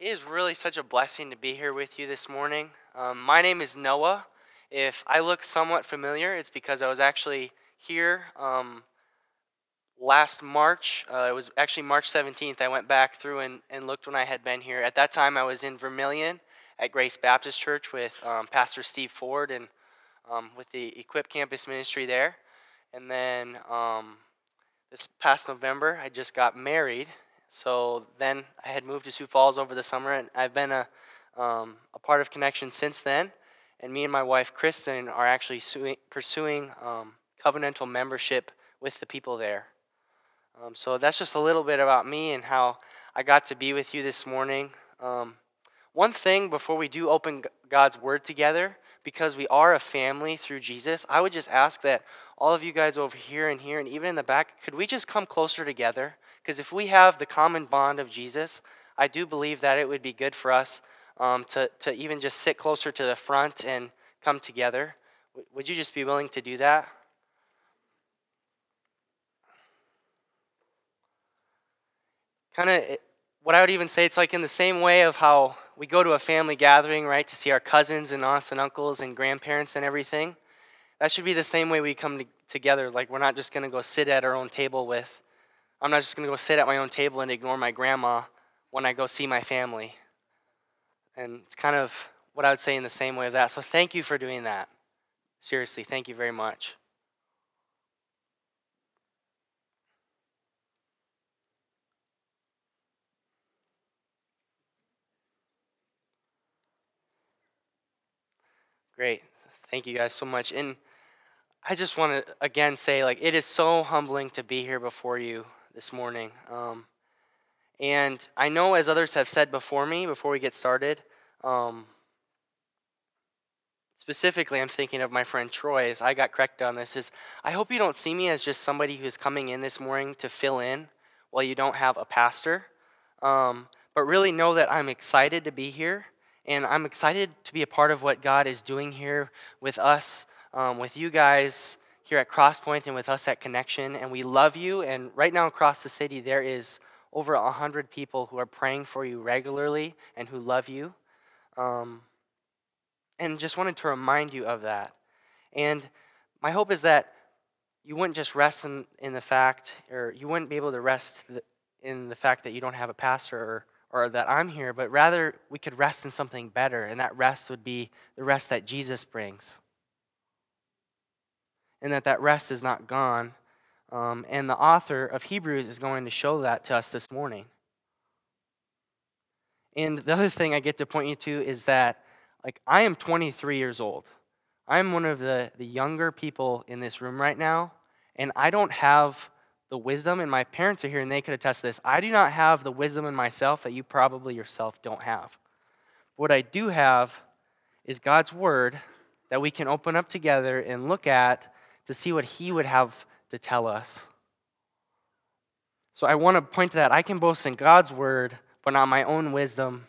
It is really such a blessing to be here with you this morning. Um, my name is Noah. If I look somewhat familiar, it's because I was actually here um, last March. Uh, it was actually March 17th. I went back through and, and looked when I had been here. At that time, I was in Vermillion at Grace Baptist Church with um, Pastor Steve Ford and um, with the Equip Campus Ministry there. And then um, this past November, I just got married so then I had moved to Sioux Falls over the summer, and I've been a, um, a part of Connection since then. And me and my wife, Kristen, are actually suing, pursuing um, covenantal membership with the people there. Um, so that's just a little bit about me and how I got to be with you this morning. Um, one thing before we do open God's Word together, because we are a family through Jesus, I would just ask that all of you guys over here and here and even in the back, could we just come closer together? Because if we have the common bond of Jesus, I do believe that it would be good for us um, to, to even just sit closer to the front and come together. W- would you just be willing to do that? Kind of what I would even say, it's like in the same way of how we go to a family gathering, right, to see our cousins and aunts and uncles and grandparents and everything. That should be the same way we come to, together. Like, we're not just going to go sit at our own table with I'm not just going to go sit at my own table and ignore my grandma when I go see my family. And it's kind of what I would say in the same way of that. So thank you for doing that. Seriously, thank you very much. Great. Thank you guys so much. And I just want to again say, like, it is so humbling to be here before you this morning. Um, and I know, as others have said before me, before we get started, um, specifically, I'm thinking of my friend Troy, as I got corrected on this, is I hope you don't see me as just somebody who's coming in this morning to fill in while you don't have a pastor. Um, but really know that I'm excited to be here, and I'm excited to be a part of what God is doing here with us, um, with you guys, here at Crosspoint and with us at Connection, and we love you. And right now across the city, there is over 100 people who are praying for you regularly and who love you. Um, and just wanted to remind you of that. And my hope is that you wouldn't just rest in, in the fact, or you wouldn't be able to rest in the fact that you don't have a pastor or, or that I'm here, but rather we could rest in something better, and that rest would be the rest that Jesus brings and that that rest is not gone. Um, and the author of Hebrews is going to show that to us this morning. And the other thing I get to point you to is that, like, I am 23 years old. I'm one of the, the younger people in this room right now, and I don't have the wisdom, and my parents are here and they could attest to this. I do not have the wisdom in myself that you probably yourself don't have. What I do have is God's Word that we can open up together and look at to see what he would have to tell us. So I want to point to that. I can boast in God's word, but not my own wisdom,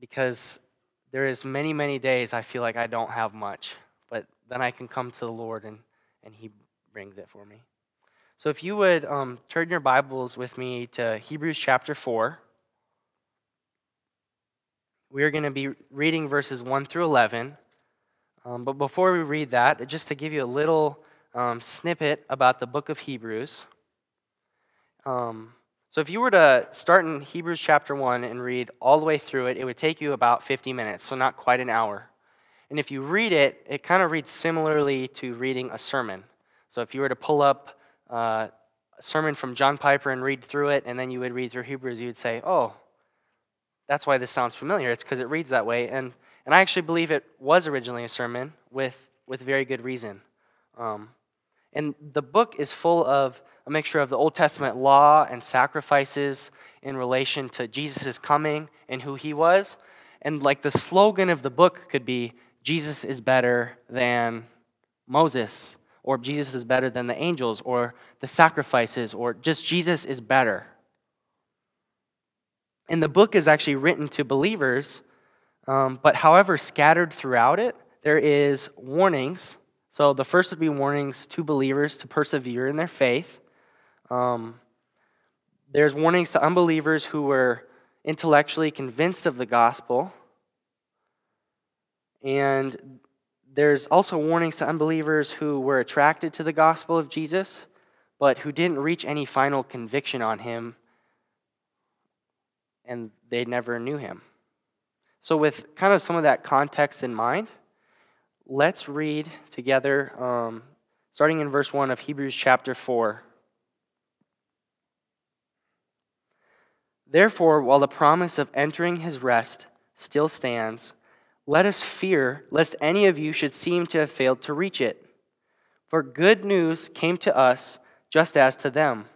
because there is many, many days I feel like I don't have much. But then I can come to the Lord and, and he brings it for me. So if you would um, turn your Bibles with me to Hebrews chapter 4. We are going to be reading verses 1 through 11. Um, but before we read that, just to give you a little um, snippet about the book of Hebrews. Um, so if you were to start in Hebrews chapter 1 and read all the way through it, it would take you about 50 minutes, so not quite an hour. And if you read it, it kind of reads similarly to reading a sermon. So if you were to pull up uh, a sermon from John Piper and read through it, and then you would read through Hebrews, you would say, oh, that's why this sounds familiar. It's because it reads that way. And and I actually believe it was originally a sermon with, with very good reason. Um, and the book is full of a mixture of the Old Testament law and sacrifices in relation to Jesus' coming and who he was. And like the slogan of the book could be Jesus is better than Moses, or Jesus is better than the angels, or the sacrifices, or just Jesus is better. And the book is actually written to believers um, but however, scattered throughout it, there is warnings. So the first would be warnings to believers to persevere in their faith. Um, there's warnings to unbelievers who were intellectually convinced of the gospel. And there's also warnings to unbelievers who were attracted to the gospel of Jesus, but who didn't reach any final conviction on him, and they never knew him. So, with kind of some of that context in mind, let's read together, um, starting in verse 1 of Hebrews chapter 4. Therefore, while the promise of entering his rest still stands, let us fear lest any of you should seem to have failed to reach it. For good news came to us just as to them.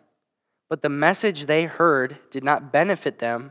But the message they heard did not benefit them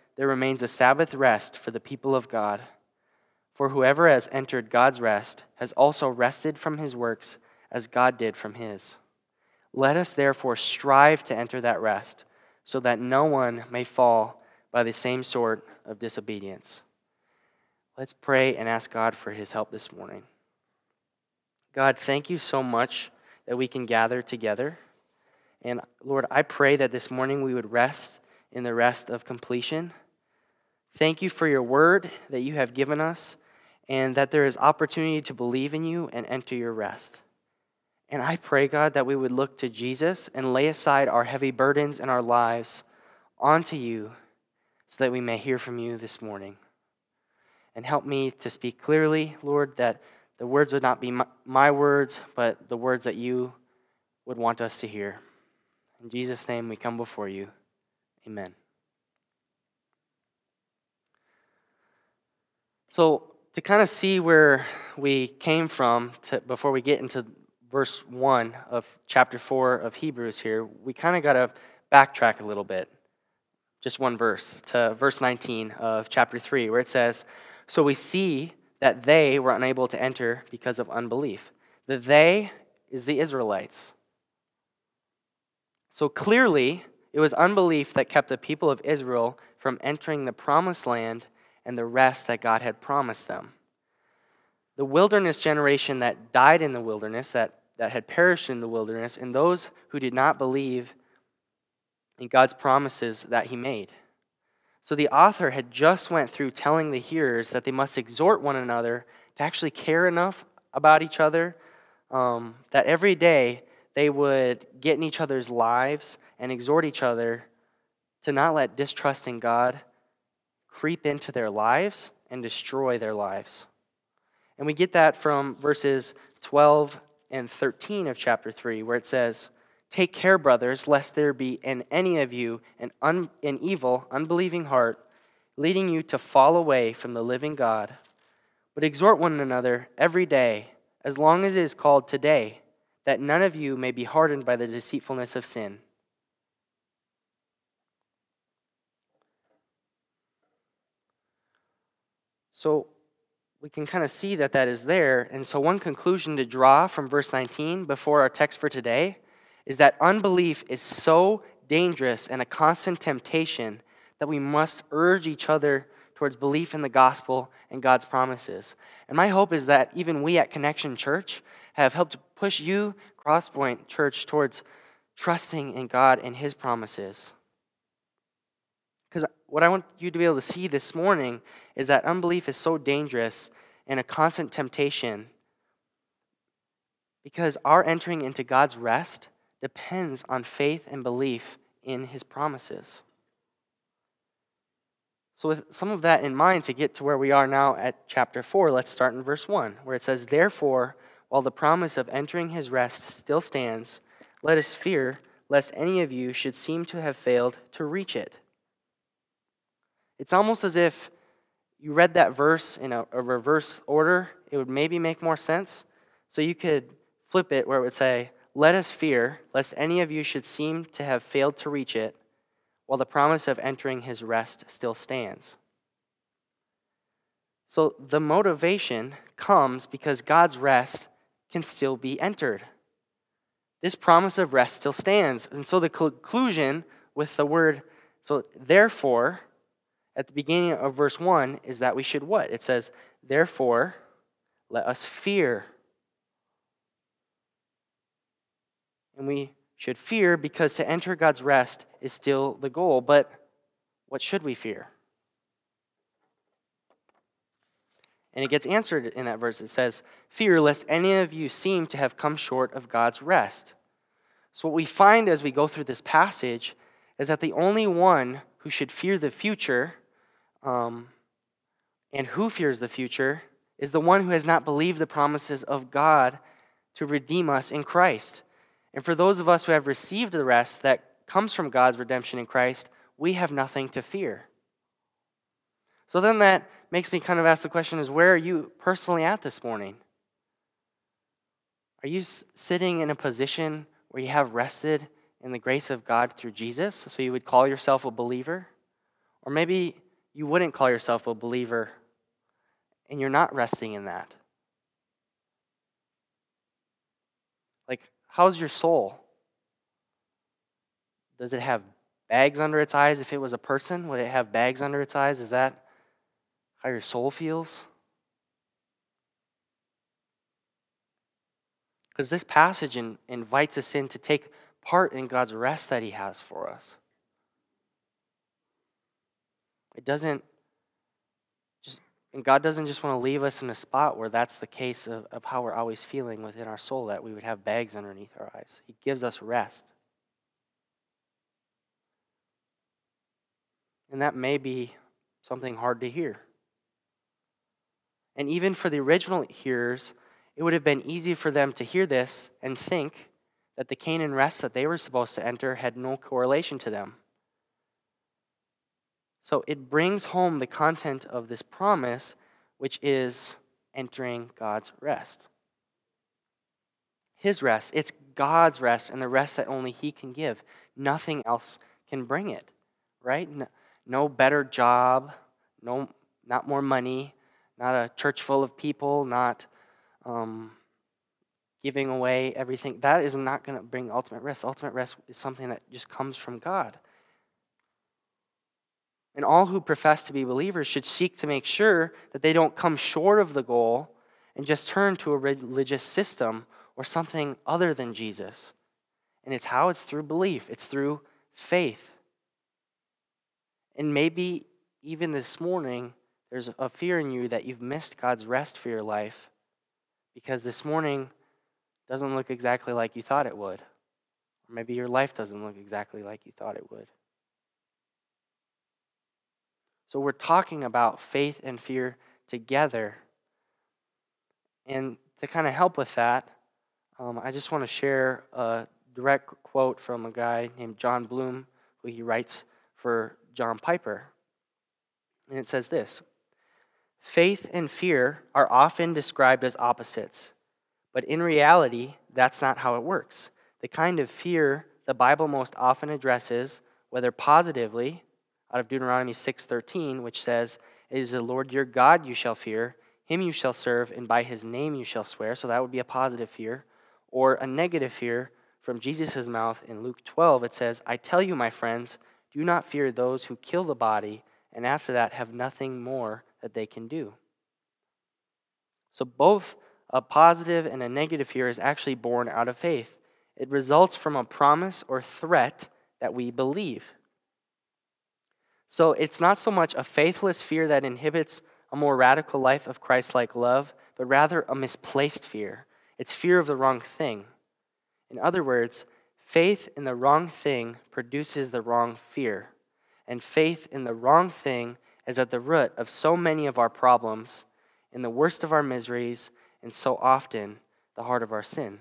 there remains a Sabbath rest for the people of God. For whoever has entered God's rest has also rested from his works as God did from his. Let us therefore strive to enter that rest, so that no one may fall by the same sort of disobedience. Let's pray and ask God for his help this morning. God, thank you so much that we can gather together. And Lord, I pray that this morning we would rest in the rest of completion. Thank you for your word that you have given us, and that there is opportunity to believe in you and enter your rest. And I pray, God, that we would look to Jesus and lay aside our heavy burdens in our lives onto you so that we may hear from you this morning. And help me to speak clearly, Lord, that the words would not be my, my words, but the words that you would want us to hear. In Jesus' name, we come before you. Amen. So, to kind of see where we came from to, before we get into verse 1 of chapter 4 of Hebrews here, we kind of got to backtrack a little bit. Just one verse to verse 19 of chapter 3, where it says, So we see that they were unable to enter because of unbelief. The they is the Israelites. So clearly, it was unbelief that kept the people of Israel from entering the promised land and the rest that God had promised them. The wilderness generation that died in the wilderness, that, that had perished in the wilderness, and those who did not believe in God's promises that He made. So the author had just went through telling the hearers that they must exhort one another to actually care enough about each other um, that every day they would get in each other's lives and exhort each other to not let distrust in God creep into their lives and destroy their lives. And we get that from verses 12 and 13 of chapter 3, where it says, Take care, brothers, lest there be in any of you an, un, an evil, unbelieving heart, leading you to fall away from the living God. But exhort one another every day, as long as it is called today, that none of you may be hardened by the deceitfulness of sin. So we can kind of see that that is there. And so, one conclusion to draw from verse 19 before our text for today is that unbelief is so dangerous and a constant temptation that we must urge each other towards belief in the gospel and God's promises. And my hope is that even we at Connection Church have helped push you, Crosspoint Church, towards trusting in God and His promises. What I want you to be able to see this morning is that unbelief is so dangerous and a constant temptation because our entering into God's rest depends on faith and belief in his promises. So, with some of that in mind, to get to where we are now at chapter 4, let's start in verse 1, where it says, Therefore, while the promise of entering his rest still stands, let us fear lest any of you should seem to have failed to reach it. It's almost as if you read that verse in a, a reverse order, it would maybe make more sense. So you could flip it where it would say, Let us fear lest any of you should seem to have failed to reach it while the promise of entering his rest still stands. So the motivation comes because God's rest can still be entered. This promise of rest still stands. And so the conclusion with the word, so therefore, at the beginning of verse 1 is that we should what? It says, therefore, let us fear. And we should fear because to enter God's rest is still the goal. But what should we fear? And it gets answered in that verse. It says, Fear lest any of you seem to have come short of God's rest. So, what we find as we go through this passage is that the only one who should fear the future um, and who fears the future is the one who has not believed the promises of God to redeem us in Christ. And for those of us who have received the rest that comes from God's redemption in Christ, we have nothing to fear. So then that makes me kind of ask the question is where are you personally at this morning? Are you sitting in a position where you have rested in the grace of God through Jesus, so you would call yourself a believer? Or maybe you wouldn't call yourself a believer and you're not resting in that. Like, how's your soul? Does it have bags under its eyes? If it was a person, would it have bags under its eyes? Is that how your soul feels? Because this passage in, invites us in to take part in God's rest that He has for us. It doesn't just, and God doesn't just want to leave us in a spot where that's the case of, of how we're always feeling within our soul, that we would have bags underneath our eyes. He gives us rest. And that may be something hard to hear. And even for the original hearers, it would have been easy for them to hear this and think that the Canaan rest that they were supposed to enter had no correlation to them. So it brings home the content of this promise, which is entering God's rest. His rest. It's God's rest and the rest that only He can give. Nothing else can bring it, right? No, better job, no, not more money, not a church full of people, not um, giving away everything. That is not going to bring ultimate rest. Ultimate rest is something that just comes from God. And all who profess to be believers should seek to make sure that they don't come short of the goal and just turn to a religious system or something other than Jesus. And it's how? It's through belief, it's through faith. And maybe even this morning, there's a fear in you that you've missed God's rest for your life because this morning doesn't look exactly like you thought it would. Or maybe your life doesn't look exactly like you thought it would. So we're talking about faith and fear together. And to kind of help with that, um, I just want to share a direct quote from a guy named Jon Bloom, who he writes for John Piper. And it says this Faith and fear are often described as opposites, but in reality, that's not how it works. The kind of fear the Bible most often addresses, whether positively out of Deuteronomy 6:13, which says, "It is the Lord your God you shall fear; him you shall serve, and by his name you shall swear." So that would be a positive fear, or a negative fear from Jesus' mouth in Luke 12. It says, "I tell you, my friends, do not fear those who kill the body, and after that have nothing more that they can do." So both a positive and a negative fear is actually born out of faith. It results from a promise or threat that we believe. So it's not so much a faithless fear that inhibits a more radical life of Christ like love, but rather a misplaced fear. It's fear of the wrong thing. In other words, faith in the wrong thing produces the wrong fear. And faith in the wrong thing is at the root of so many of our problems, in the worst of our miseries, and so often the heart of our sin.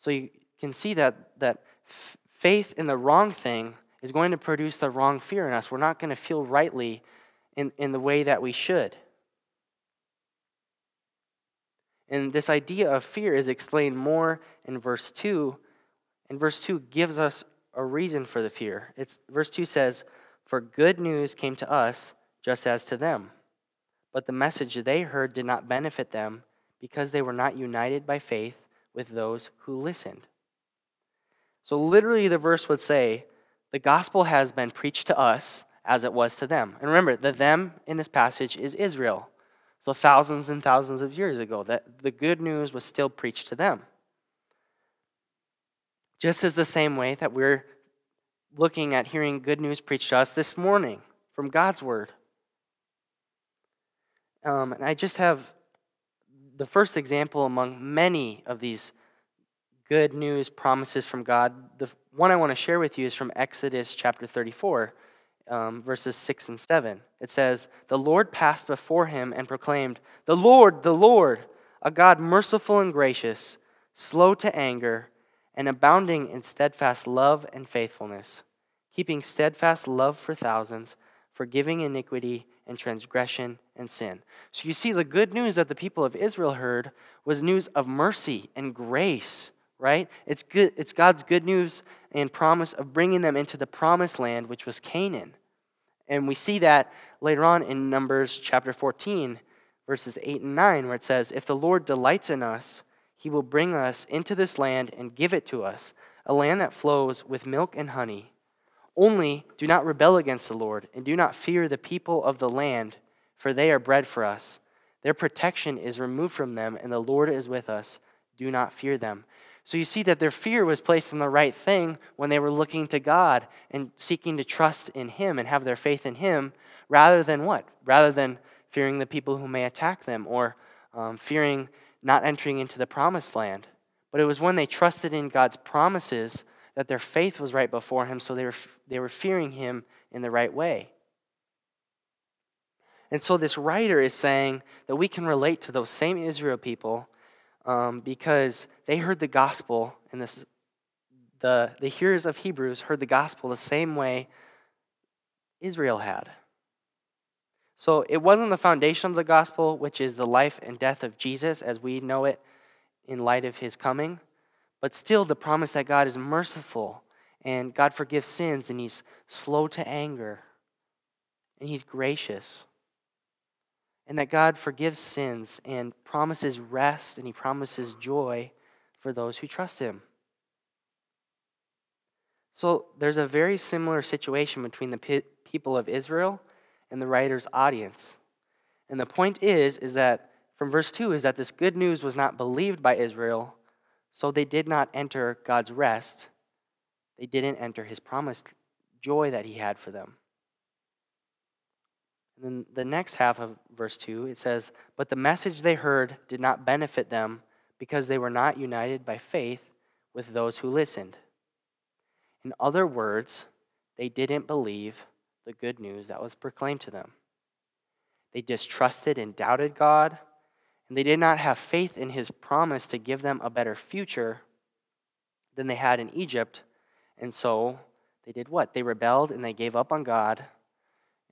So you can see that, that faith in the wrong thing is going to produce the wrong fear in us. We're not going to feel rightly in, in the way that we should. And this idea of fear is explained more in verse 2. And verse 2 gives us a reason for the fear. It's, verse 2 says, For good news came to us just as to them. But the message they heard did not benefit them because they were not united by faith with those who listened. So, literally, the verse would say, The gospel has been preached to us as it was to them. And remember, the them in this passage is Israel. So, thousands and thousands of years ago, that the good news was still preached to them. Just as the same way that we're looking at hearing good news preached to us this morning from God's word. Um, and I just have the first example among many of these good news promises from God. The one I want to share with you is from Exodus chapter 34, um, verses 6 and 7. It says, The Lord passed before him and proclaimed, The Lord, the Lord, a God merciful and gracious, slow to anger, and abounding in steadfast love and faithfulness, keeping steadfast love for thousands, forgiving iniquity and transgression and sin. So you see, the good news that the people of Israel heard was news of mercy and grace, right? It's, good, it's God's good news and promise of bringing them into the promised land, which was Canaan. And we see that later on in Numbers chapter 14, verses 8 and 9, where it says, If the Lord delights in us, he will bring us into this land and give it to us, a land that flows with milk and honey. Only do not rebel against the Lord, and do not fear the people of the land, for they are bread for us. Their protection is removed from them, and the Lord is with us. Do not fear them. So you see that their fear was placed in the right thing when they were looking to God and seeking to trust in Him and have their faith in Him, rather than what? Rather than fearing the people who may attack them or um, fearing not entering into the promised land. But it was when they trusted in God's promises that their faith was right before Him, so they were, they were fearing Him in the right way. And so this writer is saying that we can relate to those same Israel people um, because they heard the gospel, and this, the, the hearers of Hebrews heard the gospel the same way Israel had. So it wasn't the foundation of the gospel, which is the life and death of Jesus as we know it in light of his coming, but still the promise that God is merciful and God forgives sins and he's slow to anger and he's gracious. And that God forgives sins and promises rest and he promises joy for those who trust him. So there's a very similar situation between the people of Israel and the writer's audience. And the point is is that from verse 2 is that this good news was not believed by Israel, so they did not enter God's rest. They didn't enter his promised joy that he had for them. And then the next half of verse 2, it says, But the message they heard did not benefit them because they were not united by faith with those who listened. In other words, they didn't believe the good news that was proclaimed to them. They distrusted and doubted God, and they did not have faith in his promise to give them a better future than they had in Egypt. And so they did what? They rebelled and they gave up on God,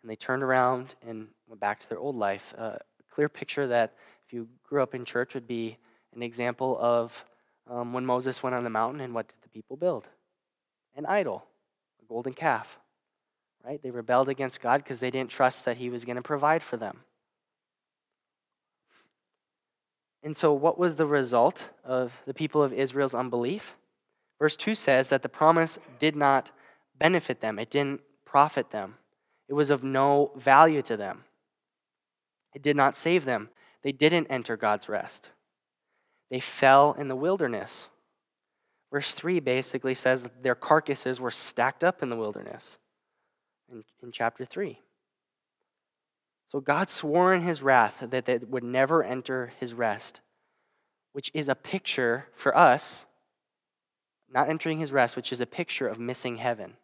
and they turned around and went back to their old life. A clear picture that if you grew up in church would be an example of um, when Moses went on the mountain and what did the people build? An idol, a golden calf right? They rebelled against God because they didn't trust that He was going to provide for them. And so, what was the result of the people of Israel's unbelief? Verse 2 says that the promise did not benefit them, it didn't profit them, it was of no value to them. It did not save them. They didn't enter God's rest. They fell in the wilderness. Verse 3 basically says that their carcasses were stacked up in the wilderness in, in chapter 3. So God swore in his wrath that they would never enter his rest, which is a picture for us, not entering his rest, which is a picture of missing heaven.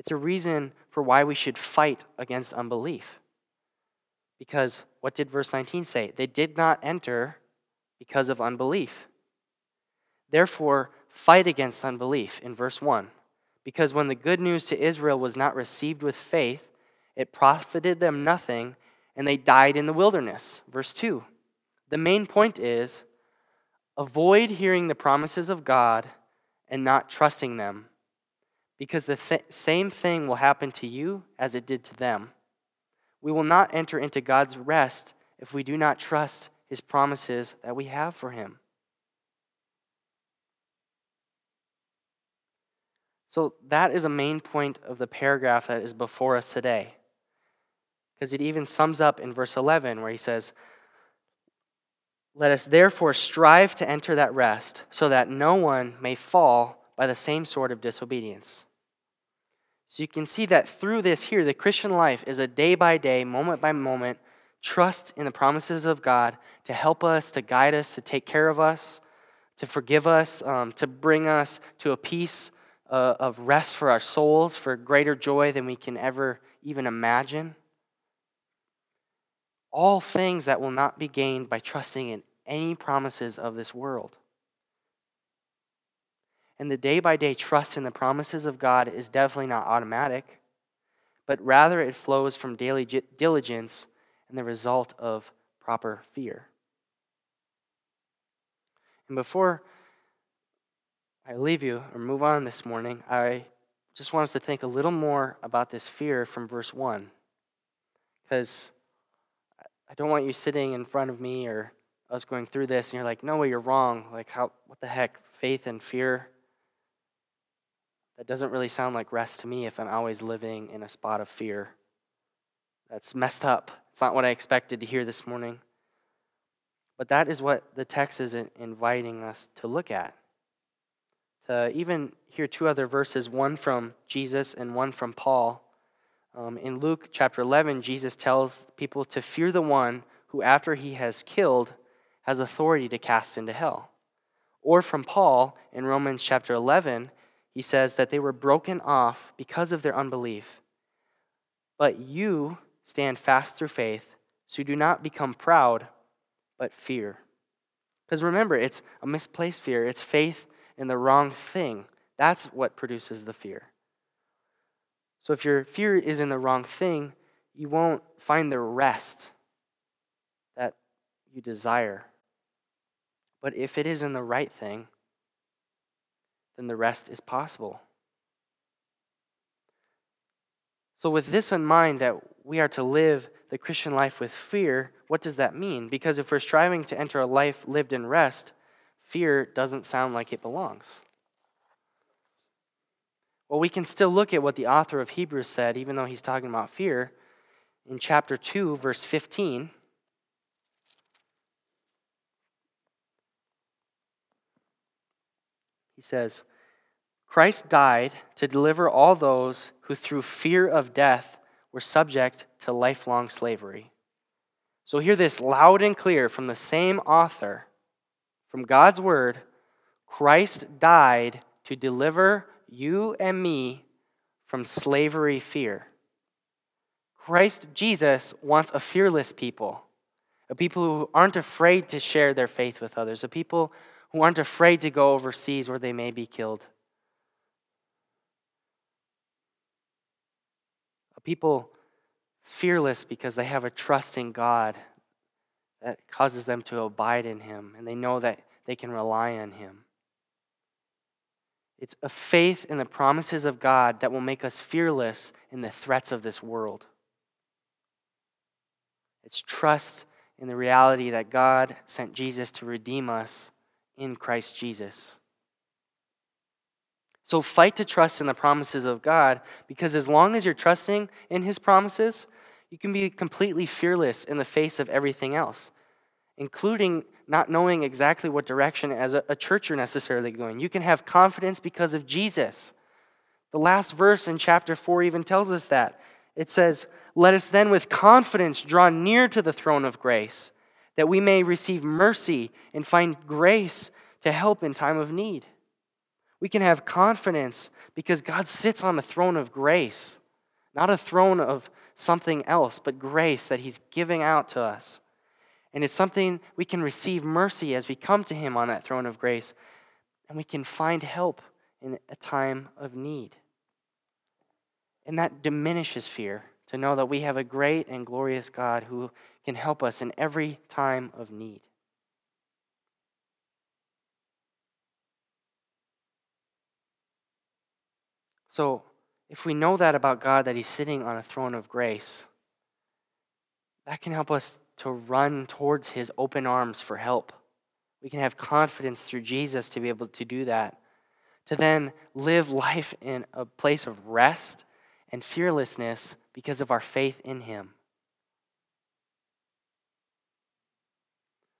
It's a reason for why we should fight against unbelief. Because what did verse 19 say? They did not enter because of unbelief. Therefore, fight against unbelief in verse 1. Because when the good news to Israel was not received with faith, it profited them nothing, and they died in the wilderness. Verse 2. The main point is avoid hearing the promises of God and not trusting them, because the th- same thing will happen to you as it did to them. We will not enter into God's rest if we do not trust his promises that we have for him. So, that is a main point of the paragraph that is before us today. Because it even sums up in verse 11 where he says, Let us therefore strive to enter that rest, so that no one may fall by the same sort of disobedience. So you can see that through this here, the Christian life is a day by day, moment by moment trust in the promises of God to help us, to guide us, to take care of us, to forgive us, um, to bring us to a peace uh, of rest for our souls, for greater joy than we can ever even imagine. All things that will not be gained by trusting in any promises of this world. And the day by day trust in the promises of God is definitely not automatic, but rather it flows from daily diligence and the result of proper fear. And before I leave you or move on this morning, I just want us to think a little more about this fear from verse 1. Because I don't want you sitting in front of me or us going through this and you're like, no way, you're wrong. Like, how, what the heck? Faith and fear that doesn't really sound like rest to me if I'm always living in a spot of fear. That's messed up. It's not what I expected to hear this morning. But that is what the text is inviting us to look at. To even hear two other verses, one from Jesus and one from Paul. Um, in Luke chapter 11, Jesus tells people to fear the one who, after he has killed, has authority to cast into hell. Or from Paul in Romans chapter 11, he says that they were broken off because of their unbelief. But you stand fast through faith, so you do not become proud, but fear. Because remember, it's a misplaced fear, it's faith in the wrong thing. That's what produces the fear. So if your fear is in the wrong thing, you won't find the rest that you desire. But if it is in the right thing, then the rest is possible. So, with this in mind, that we are to live the Christian life with fear, what does that mean? Because if we're striving to enter a life lived in rest, fear doesn't sound like it belongs. Well, we can still look at what the author of Hebrews said, even though he's talking about fear, in chapter 2, verse 15. He says, Christ died to deliver all those who, through fear of death, were subject to lifelong slavery. So, hear this loud and clear from the same author, from God's word Christ died to deliver you and me from slavery fear. Christ Jesus wants a fearless people, a people who aren't afraid to share their faith with others, a people who aren't afraid to go overseas where they may be killed. People fearless because they have a trust in God that causes them to abide in Him and they know that they can rely on Him. It's a faith in the promises of God that will make us fearless in the threats of this world. It's trust in the reality that God sent Jesus to redeem us in Christ Jesus. So fight to trust in the promises of God because as long as you're trusting in His promises, you can be completely fearless in the face of everything else, including not knowing exactly what direction as a, church you're necessarily going. You can have confidence because of Jesus. The last verse in chapter 4 even tells us that. It says, Let us then with confidence draw near to the throne of grace, that we may receive mercy and find grace to help in time of need. We can have confidence because God sits on a throne of grace, not a throne of something else, but grace that He's giving out to us. And it's something we can receive mercy as we come to Him on that throne of grace, and we can find help in a time of need. And that diminishes fear to know that we have a great and glorious God who can help us in every time of need. So, if we know that about God, that He's sitting on a throne of grace, that can help us to run towards His open arms for help. We can have confidence through Jesus to be able to do that, to then live life in a place of rest and fearlessness because of our faith in Him.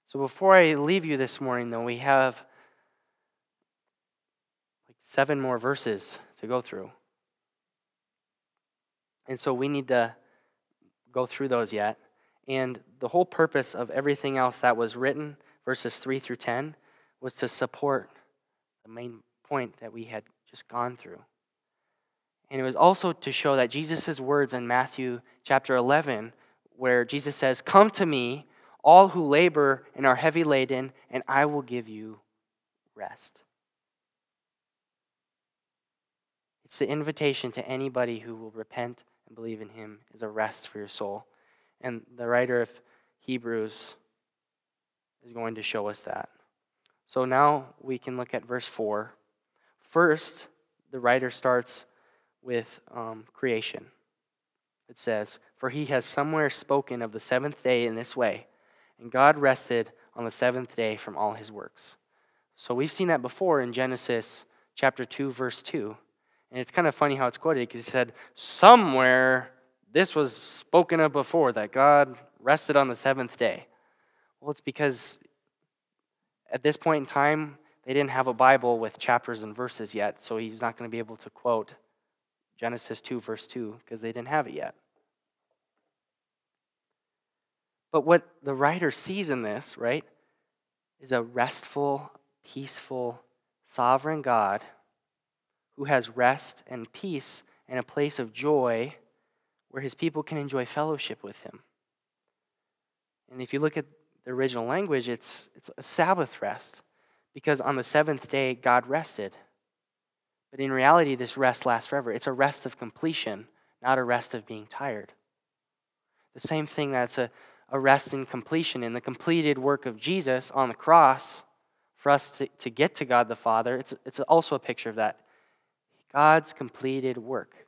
So before I leave you this morning, though, we have like seven more verses to go through. And so we need to go through those yet. And the whole purpose of everything else that was written, verses 3 through 10, was to support the main point that we had just gone through. And it was also to show that Jesus' words in Matthew chapter 11, where Jesus says, Come to me, all who labor and are heavy laden, and I will give you rest. It's the invitation to anybody who will repent and believe in him is a rest for your soul. And the writer of Hebrews is going to show us that. So now we can look at verse 4. First, the writer starts with um, creation. It says, For he has somewhere spoken of the seventh day in this way, and God rested on the seventh day from all his works. So we've seen that before in Genesis chapter 2, verse 2. And it's kind of funny how it's quoted because he said, Somewhere this was spoken of before, that God rested on the seventh day. Well, it's because at this point in time, they didn't have a Bible with chapters and verses yet, so he's not going to be able to quote Genesis 2, verse 2, because they didn't have it yet. But what the writer sees in this, right, is a restful, peaceful, sovereign God who has rest and peace and a place of joy where his people can enjoy fellowship with him. And if you look at the original language, it's, it's a Sabbath rest because on the seventh day, God rested. But in reality, this rest lasts forever. It's a rest of completion, not a rest of being tired. The same thing that's a, a rest in completion. In the completed work of Jesus on the cross, for us to, to get to God the Father, it's, it's also a picture of that. God's completed work.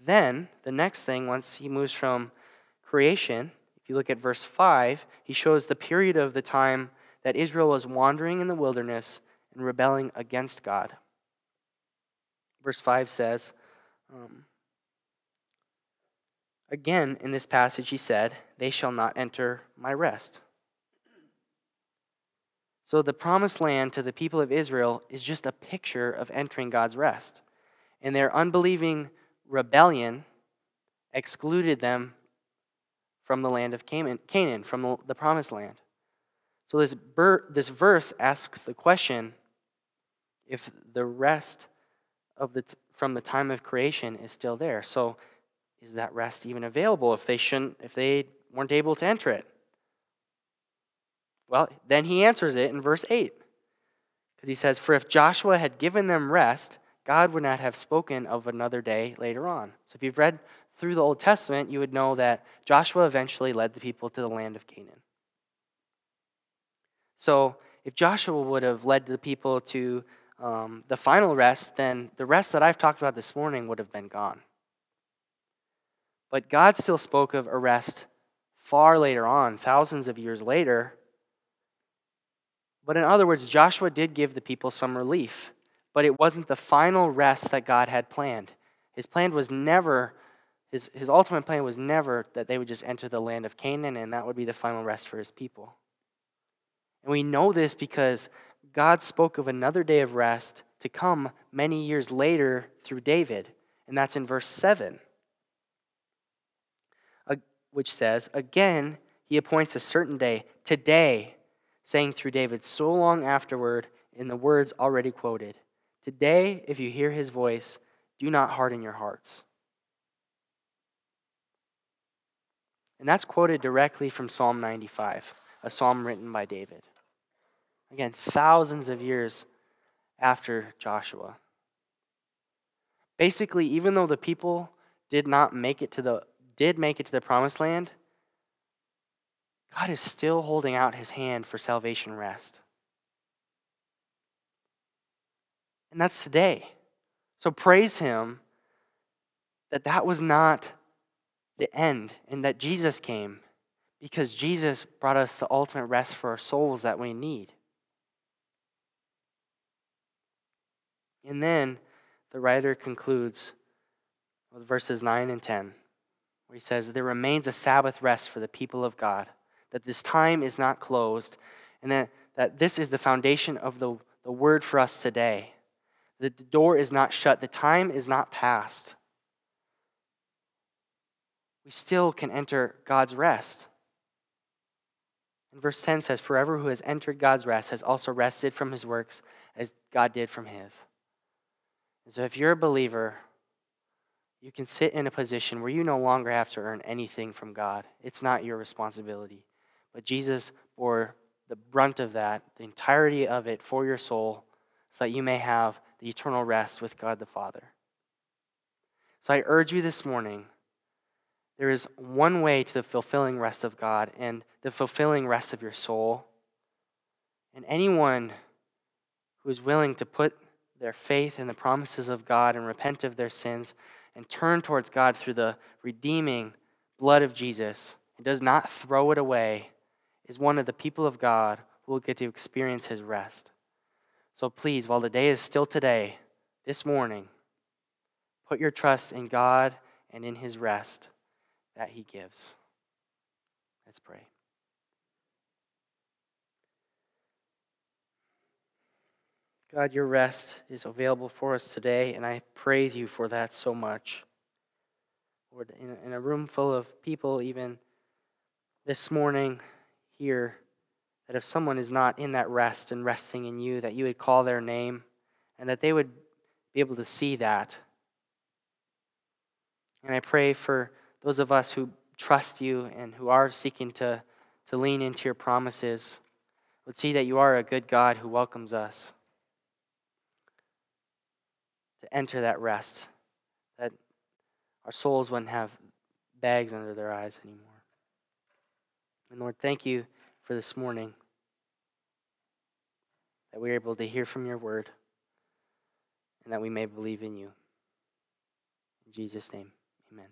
Then, the next thing, once he moves from creation, if you look at verse 5, he shows the period of the time that Israel was wandering in the wilderness and rebelling against God. Verse 5 says, um, Again, in this passage, he said, They shall not enter my rest. So the promised land to the people of Israel is just a picture of entering God's rest. And their unbelieving rebellion excluded them from the land of Canaan, from the promised land. So this, this verse asks the question if the rest of the t- from the time of creation is still there. So is that rest even available if they shouldn't if they weren't able to enter it? Well, then he answers it in verse 8. Because he says, For if Joshua had given them rest, God would not have spoken of another day later on. So if you've read through the Old Testament, you would know that Joshua eventually led the people to the land of Canaan. So if Joshua would have led the people to um, the final rest, then the rest that I've talked about this morning would have been gone. But God still spoke of a rest far later on, thousands of years later, but in other words, Joshua did give the people some relief, but it wasn't the final rest that God had planned. His plan was never, his, his ultimate plan was never that they would just enter the land of Canaan and that would be the final rest for his people. And we know this because God spoke of another day of rest to come many years later through David, and that's in verse 7, which says, Again, he appoints a certain day, today saying through David so long afterward in the words already quoted Today, if you hear his voice, Do not harden your hearts. And that's quoted directly from Psalm 95, a psalm written by David. Again, thousands of years after Joshua. Basically, even though the people did not make it to the did make it to the promised land, God is still holding out his hand for salvation rest. And that's today. So praise him that that was not the end and that Jesus came because Jesus brought us the ultimate rest for our souls that we need. And then the writer concludes with verses 9 and 10, where he says, There remains a Sabbath rest for the people of God, that this time is not closed, and that, that this is the foundation of the, the word for us today. The door is not shut, the time is not past. We still can enter God's rest. And verse 10 says, Forever who has entered God's rest has also rested from his works as God did from his. And so if you're a believer, you can sit in a position where you no longer have to earn anything from God. It's not your responsibility. But Jesus bore the brunt of that, the entirety of it for your soul, so that you may have the eternal rest with God the Father. So I urge you this morning there is one way to the fulfilling rest of God and the fulfilling rest of your soul. And anyone who is willing to put their faith in the promises of God and repent of their sins and turn towards God through the redeeming blood of Jesus and does not throw it away is one of the people of God who will get to experience his rest. So please, while the day is still today, this morning, put your trust in God and in his rest that he gives. Let's pray. God, your rest is available for us today, and I praise you for that so much. Lord, in, in a room full of people, even this morning here, that if someone is not in that rest and resting in you, that you would call their name and that they would be able to see that. And I pray for those of us who trust you and who are seeking to, to lean into your promises would see that you are a good God who welcomes us to enter that rest, that our souls wouldn't have bags under their eyes anymore. And Lord, thank you for this morning that we are able to hear from your word and that we may believe in you. In Jesus' name, amen.